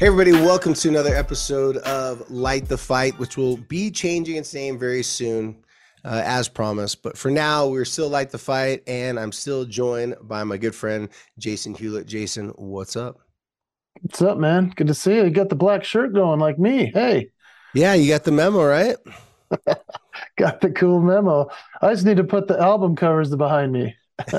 Hey, everybody, welcome to another episode of Light the Fight, which will be changing its name very soon, uh, as promised. But for now, we're still Light the Fight, and I'm still joined by my good friend, Jason Hewlett. Jason, what's up? What's up, man? Good to see you. You got the black shirt going like me. Hey. Yeah, you got the memo, right? got the cool memo. I just need to put the album covers behind me.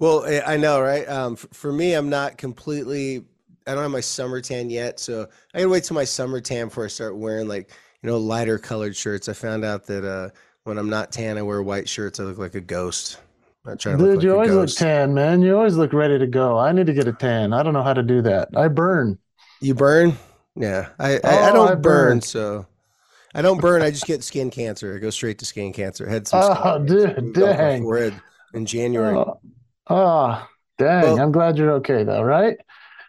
well, I know, right? Um, for me, I'm not completely I don't have my summer tan yet, so I gotta wait till my summer tan before I start wearing like you know lighter colored shirts. I found out that uh, when I'm not tan, I wear white shirts. I look like a ghost. I'm trying Dude, like you always ghost. look tan, man. You always look ready to go. I need to get a tan. I don't know how to do that. I burn. You burn? Yeah, I I, oh, I don't I burn, burn, so I don't burn. I just get skin cancer. I go straight to skin cancer. I had some. Oh, dude, dang! Forehead in January. Oh, oh dang! Well, I'm glad you're okay though, right?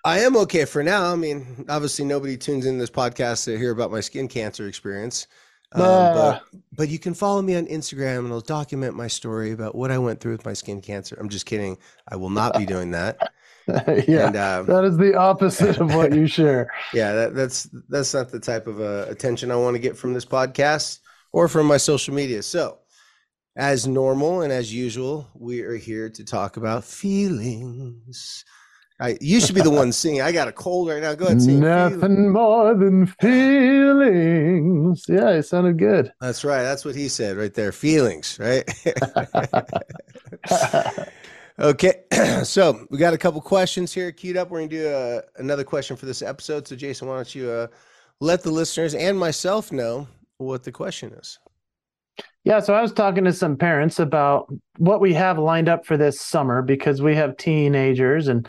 I am okay for now. I mean, obviously, nobody tunes in this podcast to hear about my skin cancer experience. Um, but, but you can follow me on Instagram and I'll document my story about what I went through with my skin cancer. I'm just kidding. I will not be doing that. yeah, and, um, that is the opposite of what you share. yeah, that, that's that's not the type of uh, attention I want to get from this podcast or from my social media. So, as normal and as usual, we are here to talk about feelings. I you should be the one singing. I got a cold right now. Go ahead, sing. Nothing feelings. more than feelings. Yeah, it sounded good. That's right. That's what he said right there. Feelings, right? okay, so we got a couple questions here queued up. We're gonna do uh, another question for this episode. So, Jason, why don't you uh, let the listeners and myself know what the question is? Yeah, so I was talking to some parents about what we have lined up for this summer because we have teenagers and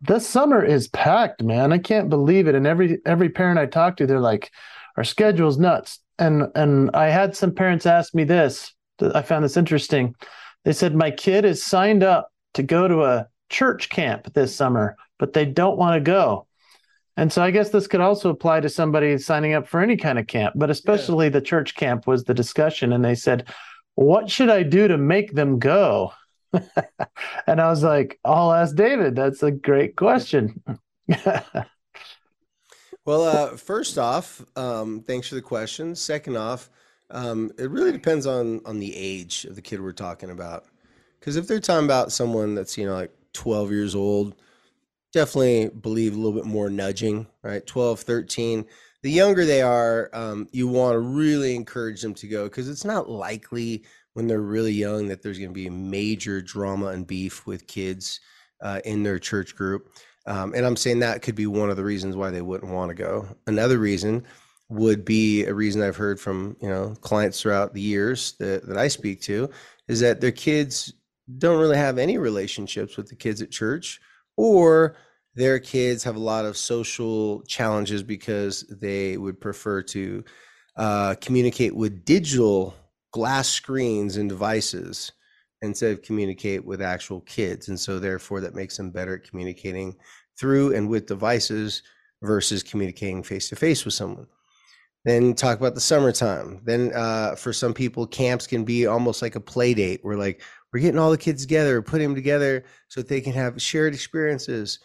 this summer is packed, man. I can't believe it. And every every parent I talk to, they're like, our schedule's nuts. And and I had some parents ask me this. I found this interesting. They said my kid is signed up to go to a church camp this summer, but they don't want to go. And so I guess this could also apply to somebody signing up for any kind of camp, but especially yeah. the church camp was the discussion. And they said, What should I do to make them go? And I was like, I'll ask David. That's a great question. well, uh, first off, um, thanks for the question. Second off, um, it really depends on on the age of the kid we're talking about. Because if they're talking about someone that's you know like 12 years old, definitely believe a little bit more nudging, right? 12, 13. The younger they are, um, you want to really encourage them to go because it's not likely when they're really young that there's going to be major drama and beef with kids uh, in their church group. Um, and I'm saying that could be one of the reasons why they wouldn't want to go. Another reason would be a reason I've heard from you know clients throughout the years that, that I speak to is that their kids don't really have any relationships with the kids at church or their kids have a lot of social challenges because they would prefer to uh, communicate with digital glass screens and devices instead of communicate with actual kids. And so, therefore, that makes them better at communicating through and with devices versus communicating face to face with someone. Then talk about the summertime. Then, uh, for some people, camps can be almost like a play date where, like, we're getting all the kids together, putting them together so that they can have shared experiences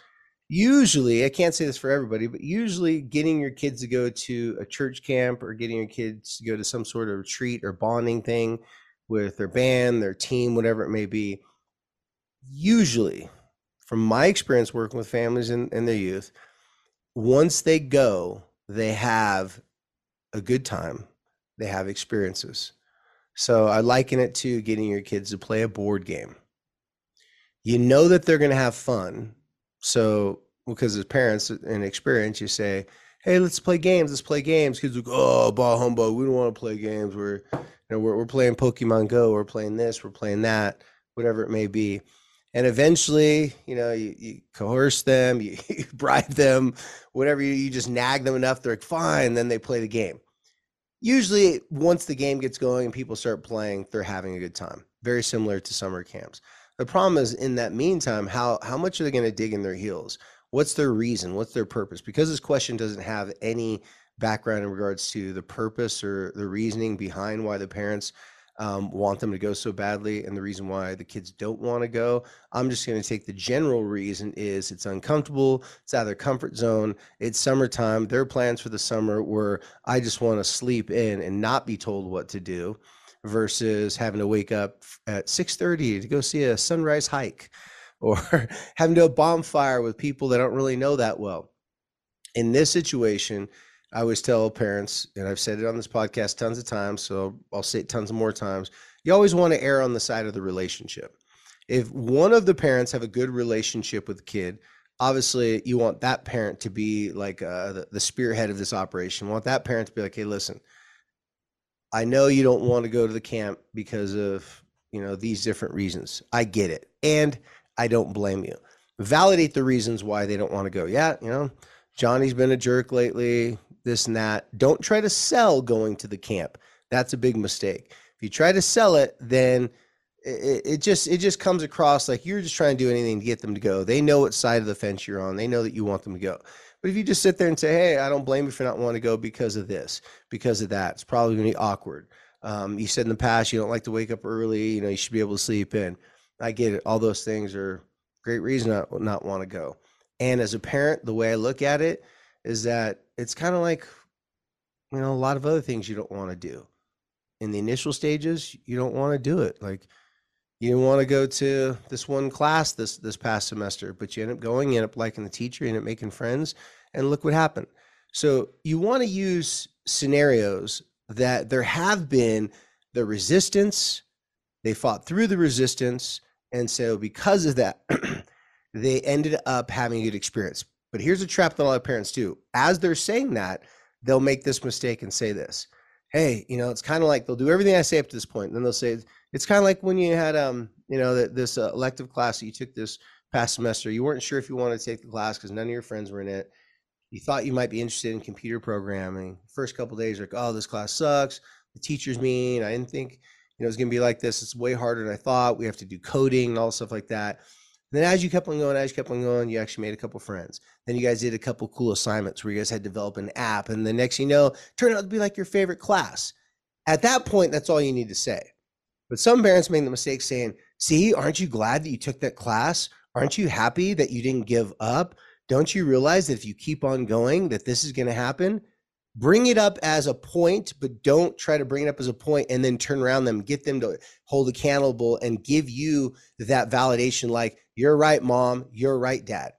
usually i can't say this for everybody but usually getting your kids to go to a church camp or getting your kids to go to some sort of retreat or bonding thing with their band their team whatever it may be usually from my experience working with families and, and their youth once they go they have a good time. They have experiences. So i liken it to getting your kids to play a board game. You know that they're going to have fun so, because as parents uh, and experience, you say, "Hey, let's play games. Let's play games." Kids like, "Oh, ball humbug. We don't want to play games. We're, you know, we're we're playing Pokemon Go. We're playing this. We're playing that. Whatever it may be." And eventually, you know, you, you coerce them, you, you bribe them, whatever, you, you just nag them enough, they're like, fine, then they play the game. Usually, once the game gets going and people start playing, they're having a good time. Very similar to summer camps. The problem is in that meantime, how how much are they going to dig in their heels? What's their reason? What's their purpose? Because this question doesn't have any background in regards to the purpose or the reasoning behind why the parents um, want them to go so badly and the reason why the kids don't want to go. I'm just going to take the general reason is it's uncomfortable. It's out of their comfort zone. It's summertime. Their plans for the summer were I just want to sleep in and not be told what to do versus having to wake up at 6:30 to go see a sunrise hike or having to a bonfire with people that don't really know that well. In this situation, I always tell parents, and I've said it on this podcast tons of times, so I'll say it tons more times. You always want to err on the side of the relationship. If one of the parents have a good relationship with the kid, obviously you want that parent to be like uh, the, the spearhead of this operation. You want that parent to be like, hey, listen, I know you don't want to go to the camp because of you know these different reasons. I get it, and I don't blame you. Validate the reasons why they don't want to go. Yeah, you know, Johnny's been a jerk lately this and that. Don't try to sell going to the camp. That's a big mistake. If you try to sell it, then it, it just it just comes across like you're just trying to do anything to get them to go. They know what side of the fence you're on. They know that you want them to go. But if you just sit there and say, "Hey, I don't blame you for not wanting to go because of this, because of that," it's probably going to be awkward. Um, you said in the past you don't like to wake up early. You know, you should be able to sleep in. I get it. All those things are great reason not not want to go. And as a parent, the way I look at it is that it's kind of like you know a lot of other things you don't want to do in the initial stages you don't want to do it like you didn't want to go to this one class this this past semester but you end up going you end up liking the teacher you end up making friends and look what happened so you want to use scenarios that there have been the resistance they fought through the resistance and so because of that they ended up having a good experience but here's a trap that a lot of parents do. As they're saying that, they'll make this mistake and say this. Hey, you know, it's kind of like they'll do everything I say up to this point. And then they'll say, it's kind of like when you had, um, you know, this uh, elective class that you took this past semester. You weren't sure if you wanted to take the class because none of your friends were in it. You thought you might be interested in computer programming. First couple days, like, oh, this class sucks. The teacher's mean. I didn't think, you know, it was going to be like this. It's way harder than I thought. We have to do coding and all stuff like that. And then as you kept on going, as you kept on going, you actually made a couple friends. Then you guys did a couple cool assignments where you guys had to develop an app. And the next you know, turned out to be like your favorite class. At that point, that's all you need to say. But some parents make the mistake saying, see, aren't you glad that you took that class? Aren't you happy that you didn't give up? Don't you realize that if you keep on going, that this is going to happen? bring it up as a point, but don't try to bring it up as a point and then turn around them, get them to hold accountable and give you that validation like, you're right, mom, you're right, dad.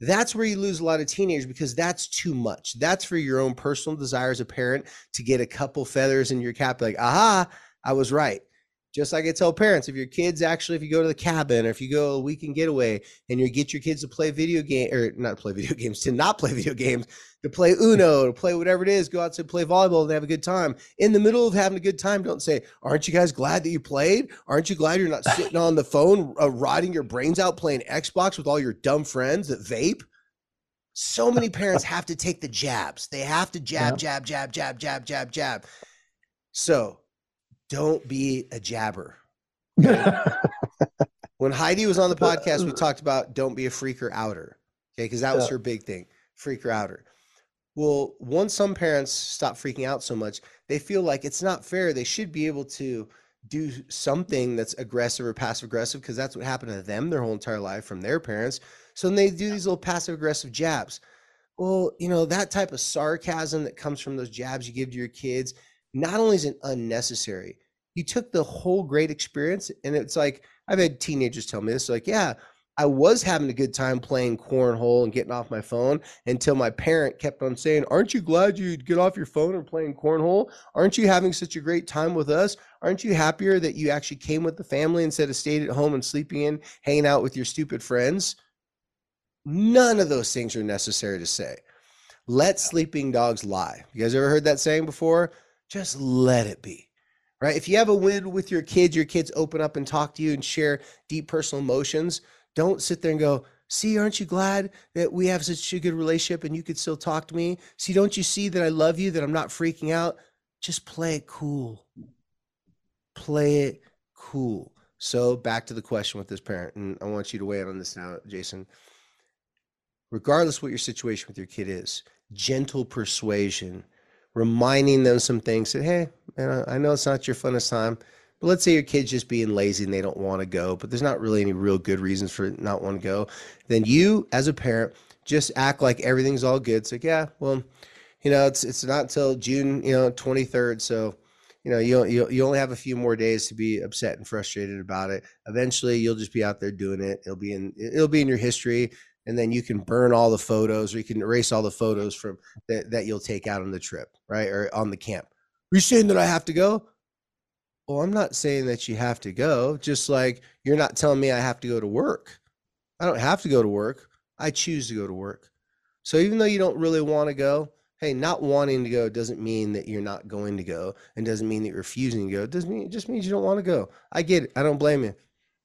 That's where you lose a lot of teenagers because that's too much. That's for your own personal desire as a parent to get a couple feathers in your cap, like, aha, I was right. Just like I tell parents, if your kids actually, if you go to the cabin or if you go a weekend getaway and you get your kids to play video game or not play video games, to not play video games, to play Uno, to play whatever it is, go out to play volleyball and have a good time. In the middle of having a good time, don't say, "Aren't you guys glad that you played? Aren't you glad you're not sitting on the phone, uh, rotting your brains out playing Xbox with all your dumb friends that vape?" So many parents have to take the jabs. They have to jab, jab, jab, jab, jab, jab, jab. So don't be a jabber. when Heidi was on the podcast, we talked about don't be a freaker outer. Okay, because that was her big thing, freaker outer. Well, once some parents stop freaking out so much, they feel like it's not fair. They should be able to do something that's aggressive or passive aggressive because that's what happened to them their whole entire life from their parents. So then they do these little passive aggressive jabs. Well, you know, that type of sarcasm that comes from those jabs you give to your kids, not only is it unnecessary, you took the whole great experience and it's like I've had teenagers tell me this like, yeah, I was having a good time playing cornhole and getting off my phone until my parent kept on saying, Aren't you glad you get off your phone and playing cornhole? Aren't you having such a great time with us? Aren't you happier that you actually came with the family instead of stayed at home and sleeping in, hanging out with your stupid friends? None of those things are necessary to say. Let sleeping dogs lie. You guys ever heard that saying before? Just let it be right? If you have a win with your kids, your kids open up and talk to you and share deep personal emotions. Don't sit there and go, see, aren't you glad that we have such a good relationship and you could still talk to me? See, don't you see that I love you, that I'm not freaking out? Just play it cool. Play it cool. So back to the question with this parent, and I want you to weigh in on this now, Jason. Regardless what your situation with your kid is, gentle persuasion, reminding them some things that, hey, man, I know it's not your funnest time, but let's say your kid's just being lazy and they don't want to go, but there's not really any real good reasons for not want to go. Then you, as a parent, just act like everything's all good. It's like, yeah, well, you know, it's it's not until June, you know, 23rd, so you know you you you only have a few more days to be upset and frustrated about it eventually you'll just be out there doing it it'll be in it'll be in your history and then you can burn all the photos or you can erase all the photos from that, that you'll take out on the trip right or on the camp you saying that i have to go well i'm not saying that you have to go just like you're not telling me i have to go to work i don't have to go to work i choose to go to work so even though you don't really want to go hey, not wanting to go doesn't mean that you're not going to go and doesn't mean that you're refusing to go. It doesn't mean it just means you don't want to go. I get it. I don't blame you.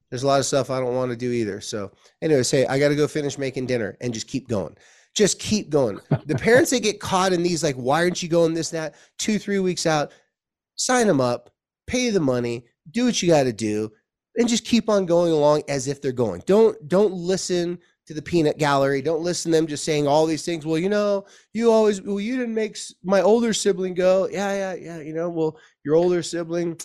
There's a lot of stuff I don't want to do either. So anyway, say I got to go finish making dinner and just keep going. Just keep going. The parents that get caught in these like, why aren't you going this, that, two, three weeks out, sign them up, pay the money, do what you got to do, and just keep on going along as if they're going. Don't don't listen to the peanut gallery. Don't listen to them just saying all these things. Well, you know, you always, well, you didn't make my older sibling go. Yeah, yeah, yeah. You know, well, your older sibling,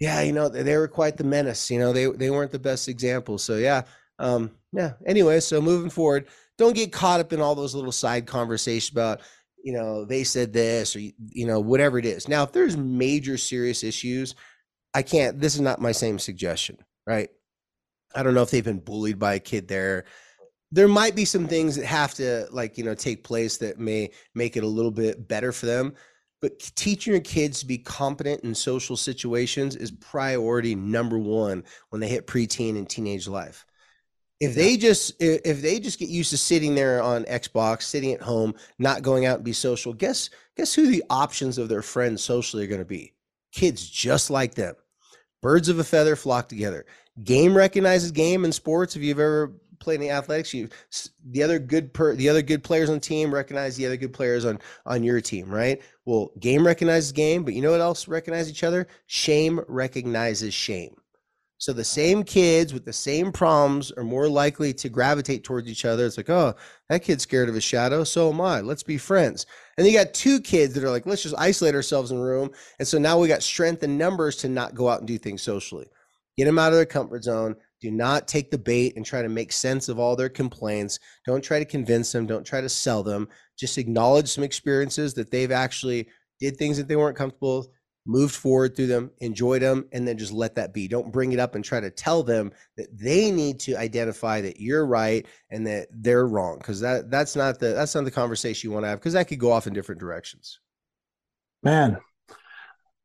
yeah, you know, they, they were quite the menace. You know, they they weren't the best examples. So yeah, um, yeah. Anyway, so moving forward, don't get caught up in all those little side conversations about, you know, they said this or you know whatever it is. Now, if there's major serious issues, I can't. This is not my same suggestion, right? I don't know if they've been bullied by a kid there there might be some things that have to like you know take place that may make it a little bit better for them but teaching your kids to be competent in social situations is priority number one when they hit preteen and teenage life. If they just if they just get used to sitting there on xbox sitting at home not going out and be social guess guess who the options of their friends socially are going to be? Kids just like them. Birds of a feather flock together. Game recognizes game in sports if you've ever played in athletics, you the other good per the other good players on the team recognize the other good players on on your team, right? Well, game recognizes game, but you know what else recognize each other? Shame recognizes shame. So the same kids with the same problems are more likely to gravitate towards each other. It's like, oh, that kid's scared of his shadow. So am I. Let's be friends. And you got two kids that are like, let's just isolate ourselves in a room. And so now we got strength in numbers to not go out and do things socially. Get them out of their comfort zone. Do not take the bait and try to make sense of all their complaints. Don't try to convince them. Don't try to sell them. Just acknowledge some experiences that they've actually did things that they weren't comfortable with, moved forward through them, enjoyed them, and then just let that be. Don't bring it up and try to tell them that they need to identify that you're right and that they're wrong. Because that that's not the that's not the conversation you want to have because that could go off in different directions. Man,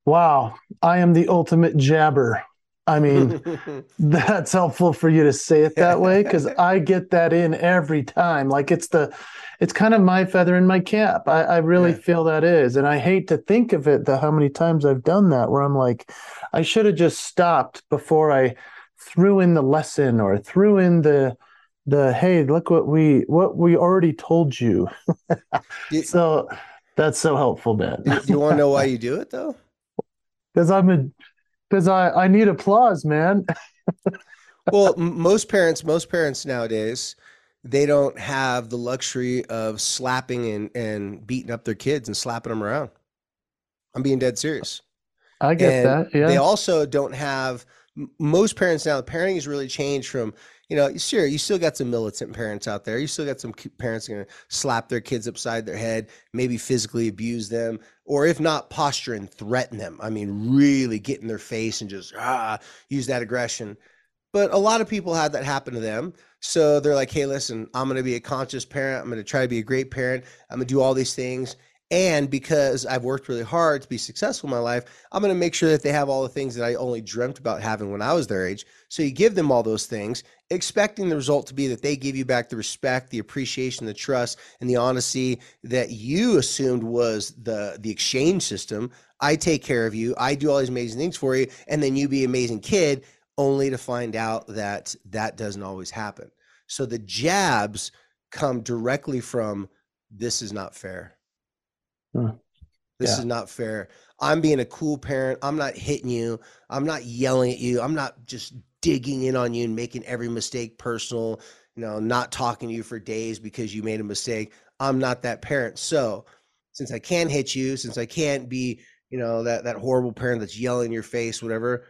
wow! I am the ultimate jabber. I mean, that's helpful for you to say it that way because I get that in every time. Like it's the, it's kind of my feather in my cap. I, I really yeah. feel that is, and I hate to think of it. The how many times I've done that where I'm like, I should have just stopped before I threw in the lesson or threw in the the hey look what we what we already told you so that's so helpful man do you want to know why you do it though because i'm a because I I need applause, man. well, most parents, most parents nowadays, they don't have the luxury of slapping and and beating up their kids and slapping them around. I'm being dead serious. I get and that. Yeah. They also don't have most parents now. The parenting has really changed from you know, sure, you still got some militant parents out there. You still got some parents going to slap their kids upside their head, maybe physically abuse them, or if not, posture and threaten them. I mean, really get in their face and just ah, use that aggression. But a lot of people had that happen to them. So they're like, hey, listen, I'm going to be a conscious parent. I'm going to try to be a great parent. I'm going to do all these things. And because I've worked really hard to be successful in my life, I'm going to make sure that they have all the things that I only dreamt about having when I was their age. So you give them all those things, expecting the result to be that they give you back the respect, the appreciation, the trust, and the honesty that you assumed was the the exchange system. I take care of you. I do all these amazing things for you, and then you be an amazing kid. only to find out that that doesn't always happen. So the jabs come directly from this is not fair. Hmm. This Yeah. is not fair. I'm being a cool parent. I'm not hitting you. I'm not yelling at you. I'm not just digging in on you and making every mistake personal, you know, not talking to you for days because you made a mistake. I'm not that parent. So, since I can't hit you, since I can't be, you know, that that horrible parent that's yelling in your face, whatever,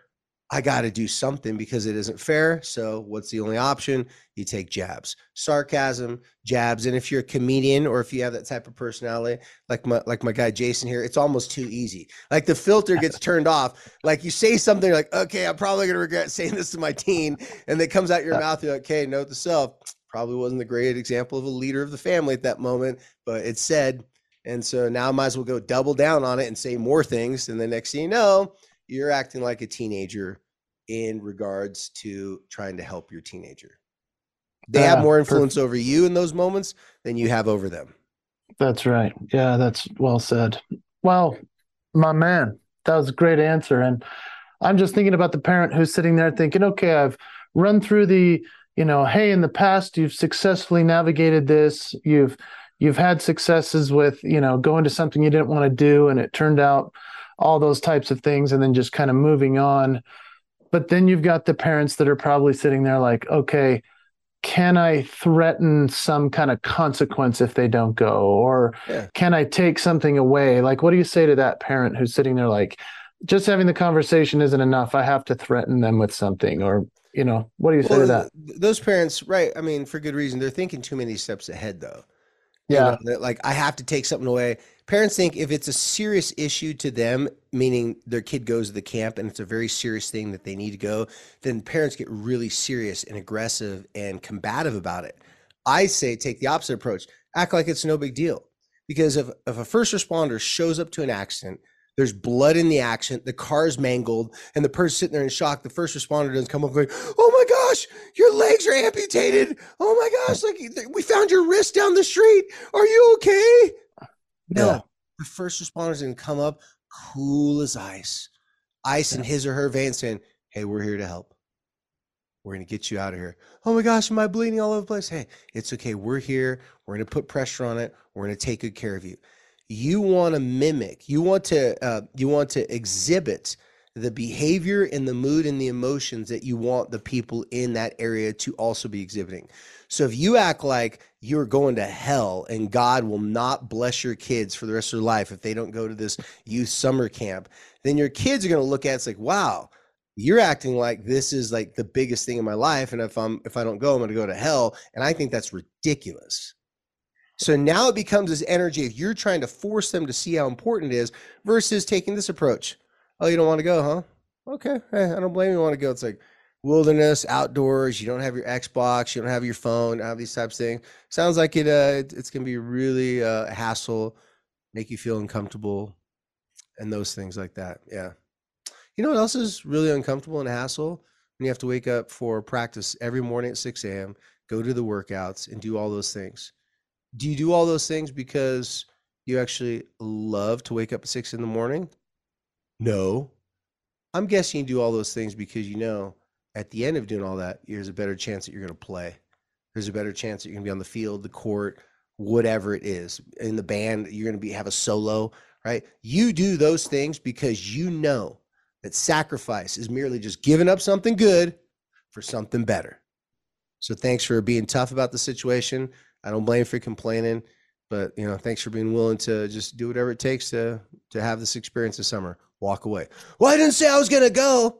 I got to do something because it isn't fair. So, what's the only option? You take jabs, sarcasm, jabs, and if you're a comedian or if you have that type of personality, like my like my guy Jason here, it's almost too easy. Like the filter gets turned off. Like you say something like, "Okay, I'm probably gonna regret saying this to my teen," and it comes out your mouth. You're like, "Okay, note to self." Probably wasn't the great example of a leader of the family at that moment, but it's said, and so now I might as well go double down on it and say more things. And the next thing you know, you're acting like a teenager in regards to trying to help your teenager. They have Ah, more perfect. influence over you in those moments than you have over them. That's right. Yeah, that's well said. Well, my man, that was a great answer. And I'm just thinking about the parent who's sitting there thinking, okay, I've run through the, you know, hey, in the past you've successfully navigated this. You've you've had successes with, you know, going to something you didn't want to do and it turned out all those types of things and then just kind of moving on. But then you've got the parents that are probably sitting there like, okay, can I threaten some kind of consequence if they don't go? Or Yeah. can I take something away? Like, what do you say to that parent who's sitting there like, just having the conversation isn't enough. I have to threaten them with something. Or, you know, what do you say to that? those parents, right? I mean, for good reason. They're thinking too many steps ahead, though. You Yeah. know, like I have to take something away. Parents think if it's a serious issue to them, meaning their kid goes to the camp and it's a very serious thing that they need to go, then parents get really serious and aggressive and combative about it. I say take the opposite approach. Act like it's no big deal. Because if, if a first responder shows up to an accident, there's blood in the accident, the car's mangled, and the person sitting there in shock, the first responder doesn't come up going, Oh my gosh, your legs are amputated. Oh my gosh, like we found your wrist down the street. Are you okay? No, Yeah. the first responder's gonna come up cool as ice, ice in his or her veins, saying, Hey, we're here to help. We're gonna get you out of here. Oh my gosh, am I bleeding all over the place? Hey, it's okay. We're here. We're gonna put pressure on it. We're gonna take good care of you. You want to mimic. You want to. Uh, you want to exhibit the behavior and the mood and the emotions that you want the people in that area to also be exhibiting. So if you act like you're going to hell and God will not bless your kids for the rest of their life if they don't go to this youth summer camp, then your kids are going to look at it, it's like, wow, you're acting like this is like the biggest thing in my life. And if I'm if I don't go, I'm going to go to hell. And I think that's ridiculous. So now it becomes this energy if you're trying to force them to see how important it is versus taking this approach. Oh, you don't want to go, huh? Okay. Hey, I don't blame you. Want to go. It's like wilderness, outdoors. You don't have your Xbox. You don't have your phone. Have these types of things. Sounds like it. Uh, it's gonna be really uh, a hassle, make you feel uncomfortable, and those things like that. Yeah. You know what else is really uncomfortable and a hassle? When you have to wake up for practice every morning at 6 a.m., go to the workouts, and do all those things. Do you do all those things because you actually love to wake up at six in the morning? No. I'm guessing you do all those things because you know at the end of doing all that, there's a better chance that you're going to play. There's a better chance that you're going to be on the field, the court, whatever it is. In the band, you're going to be have a solo, right? You do those things because you know that sacrifice is merely just giving up something good for something better. So thanks for being tough about the situation. I don't blame for complaining, but you know, thanks for being willing to just do whatever it takes to to have this experience this summer. Walk away. Well, I didn't say I was gonna go.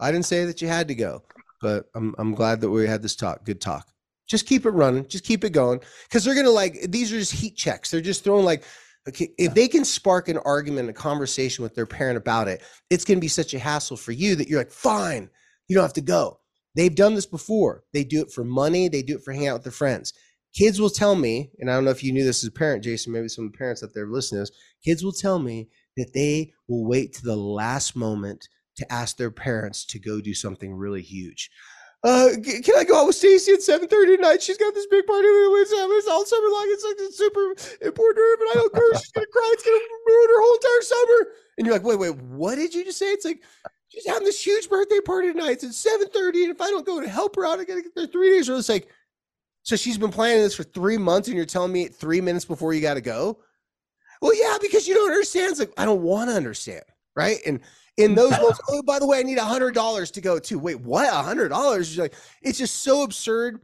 I didn't say that you had to go, but I'm I'm glad that we had this talk. Good talk. Just keep it running. Just keep it going because they're gonna like these are just heat checks. They're just throwing like. Okay, if they can spark an argument, a conversation with their parent about it, it's going to be such a hassle for you that you're like, fine, you don't have to go. They've done this before. They do it for money. They do it for hanging out with their friends. Kids will tell me, and I don't know if you knew this as a parent, Jason, maybe some parents out there listening to this, kids will tell me that they will wait to the last moment to ask their parents to go do something really huge. Uh, can I go out with Stacy at 7:30 tonight? She's got this big party it's all summer long. It's like it's super important to but I don't care. She's gonna cry. It's gonna ruin her whole entire summer. And you're like, wait, wait, what did you just say? It's like she's having this huge birthday party tonight. It's at 7:30. And if I don't go to help her out, I gotta get there three days early. It's like, so she's been planning this for three months, and you're telling me three minutes before you gotta go? Well, yeah, because you don't understand. It's like, I don't want to understand. Right. And in those moments, oh, by the way, I need a hundred dollars to go too. Wait, what? A hundred dollars? Like, it's just so absurd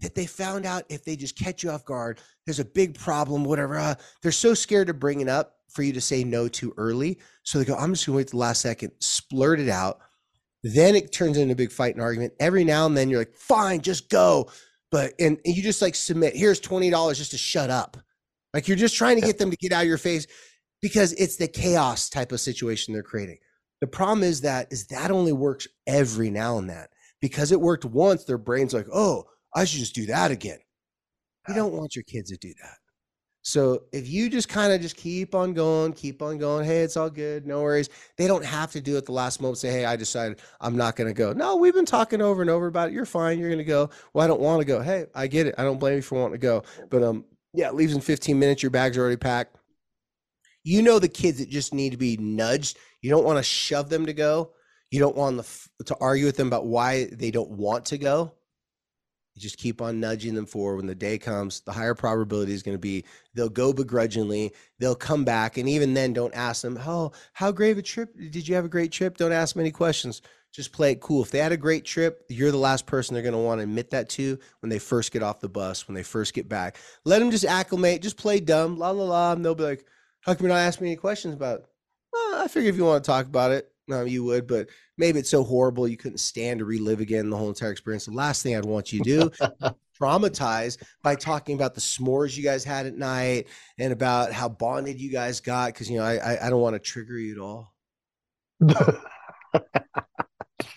that they found out if they just catch you off guard, there's a big problem, whatever. Uh, they're so scared of bringing up for you to say no too early. So they go, I'm just gonna wait the last second, splurt it out. Then it turns into a big fight and argument. Every now and then you're like, fine, just go. But and, and you just like submit, here's $20 just to shut up. Like you're just trying to get them to get out of your face because it's the chaos type of situation they're creating. The problem is that is that only works every now and then. Because it worked once, their brain's like, oh, I should just do that again. You don't want your kids to do that. So if you just kind of just keep on going, keep on going, hey, it's all good, no worries. They don't have to do it the last moment. Say, hey, I decided I'm not going to go. No, we've been talking over and over about it. You're fine. You're going to go. Well, I don't want to go. Hey, I get it. I don't blame you for wanting to go. But um, yeah, it leaves in 15 minutes. Your bags are already packed. You know the kids that just need to be nudged. You don't want to shove them to go. You don't want to argue with them about why they don't want to go you just keep on nudging them forward. When the day comes, the higher probability is going to be they'll go begrudgingly. They'll come back, and even then, don't ask them, "Oh, how great of a trip? Did you have a great trip?" Don't ask them any questions. Just play it cool. If they had a great trip, you're the last person they're going to want to admit that to when they first get off the bus, when they first get back. Let them just acclimate. Just play dumb, la la la, and they'll be like, "How come you're not asking me any questions about?" Well, I figure if you want to talk about it, no, you would, but maybe it's so horrible you couldn't stand to relive again the whole entire experience. The last thing I'd want you to do, traumatize by talking about the s'mores you guys had at night and about how bonded you guys got. Because you know, I, I, I don't want to trigger you at all.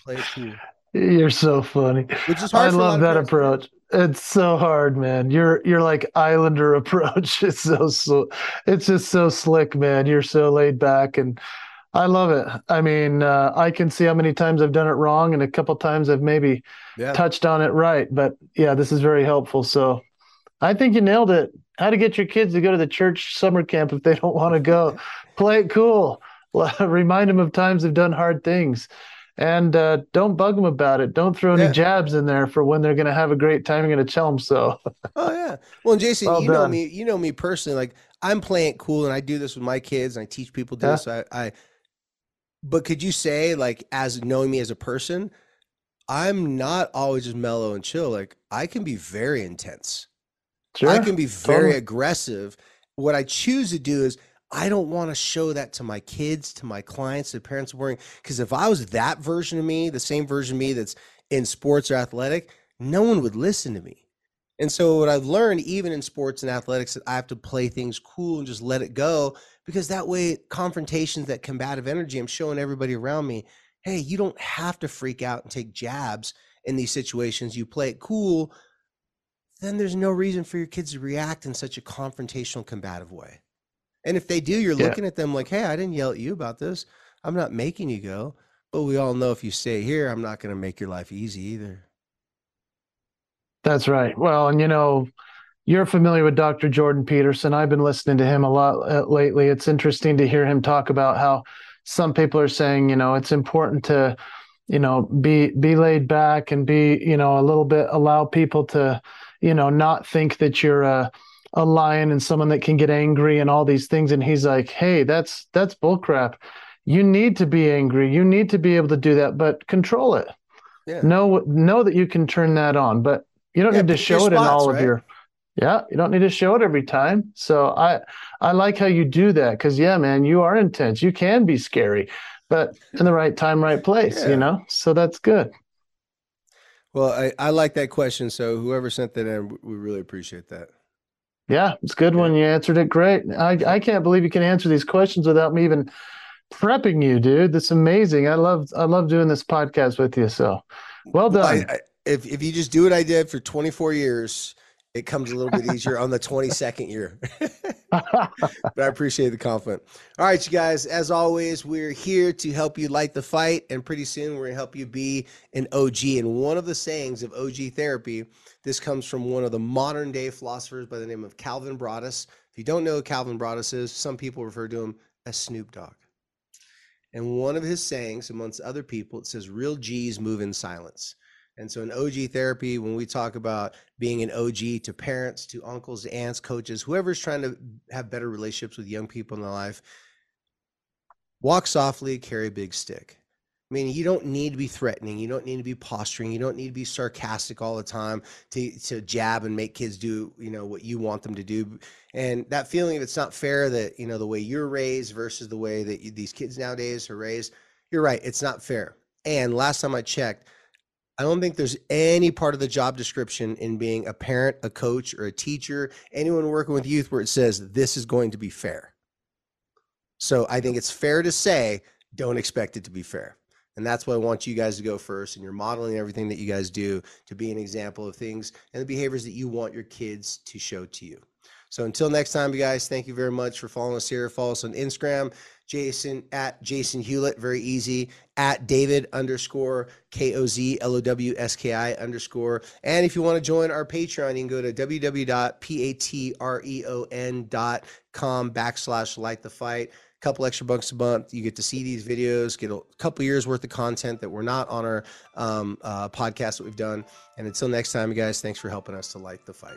Play it cool. You're so funny. Which is hard I love that approach. It's so hard, man. You're you're like Islander approach. It's so, so it's just so slick, man. You're so laid back and I love it. I mean, uh, I can see how many times I've done it wrong, and a couple times I've maybe yeah. touched on it right. But yeah, this is very helpful. So I think you nailed it. How to get your kids to go to the church summer camp if they don't want to go. Play it cool. Remind them of times they've done hard things. And uh, don't bug them about it. Don't throw any yeah. jabs in there for when they're going to have a great time. You're going to tell them so. oh yeah. Well, Jason, well you done. know me. You know me personally. Like I'm playing it cool, and I do this with my kids, and I teach people this. Yeah. I, I but could you say, like, as knowing me as a person, I'm not always just mellow and chill. Like, I can be very intense. Sure. I can be very totally. aggressive. What I choose to do is I don't want to show that to my kids, to my clients, to parents worrying. Because if I was that version of me, the same version of me that's in sports or athletic, no one would listen to me. And so what I've learned, even in sports and athletics, that I have to play things cool and just let it go because that way confrontations that combative energy i'm showing everybody around me hey you don't have to freak out and take jabs in these situations you play it cool then there's no reason for your kids to react in such a confrontational combative way. And if they do you're yeah. looking at them like hey i didn't yell at you about this. I'm not making you go. But we all know if you stay here i'm not going to make your life easy either. That's right. Well and you know you're familiar with Dr. Jordan Peterson. I've been listening to him a lot uh, lately. It's interesting to hear him talk about how some people are saying, you know, it's important to, you know, be be laid back and be, you know, a little bit allow people to, you know, not think that you're a a lion and someone that can get angry and all these things. And he's like, hey, that's that's bullcrap. You need to be angry. You need to be able to do that, but control it. Yeah. Know know that you can turn that on, but you don't yeah, need to show it spots, in all right? of your yeah, you don't need to show it every time. So I I like how you do that because yeah, man, you are intense. You can be scary, but in the right time, right place. Yeah. You know, so that's good. Well, I, I like that question. So whoever sent that in, we really appreciate that. Yeah, it's good yeah. when you answered it. Great. I I can't believe you can answer these questions without me even prepping you, dude. That's amazing. I love I love doing this podcast with you. So well done. I, I, if if you just do what I did for 24 years it comes a little bit easier on the 22nd year. but I appreciate the compliment. All right, you guys, as always, we're here to help you light the fight. And pretty soon we're going to help you be an OG. And one of the sayings of OG therapy, this comes from one of the modern day philosophers by the name of Calvin Broadus. If you don't know who Calvin Broadus is, some people refer to him as Snoop Dogg. And one of his sayings, amongst other people, it says, real G's move in silence. And so in OG therapy, when we talk about being an OG to parents, to uncles, aunts, coaches, whoever's trying to have better relationships with young people in their life, walk softly, carry a big stick. I mean, you don't need to be threatening. You don't need to be posturing. You don't need to be sarcastic all the time to, to jab and make kids do, you know, what you want them to do. And that feeling of it's not fair that, you know, the way you're raised versus the way that you, these kids nowadays are raised, you're right. It's not fair. And last time I checked, I don't think there's any part of the job description in being a parent, a coach, or a teacher, anyone working with youth where it says this is going to be fair. So I think it's fair to say, don't expect it to be fair. And that's why I want you guys to go first. And you're modeling everything that you guys do to be an example of things and the behaviors that you want your kids to show to you. So until next time, you guys, thank you very much for following us here. Follow us on Instagram, Jason at Jason Hewlett, very easy, at David underscore K O Z L O W S K I underscore. And if you want to join our Patreon, you can go to www.patreon.com backslash light the fight A couple extra bucks a month. You get to see these videos, get a couple years worth of content that we're not on our um, uh, podcast that we've done. And until next time, you guys, thanks for helping us to light the fight.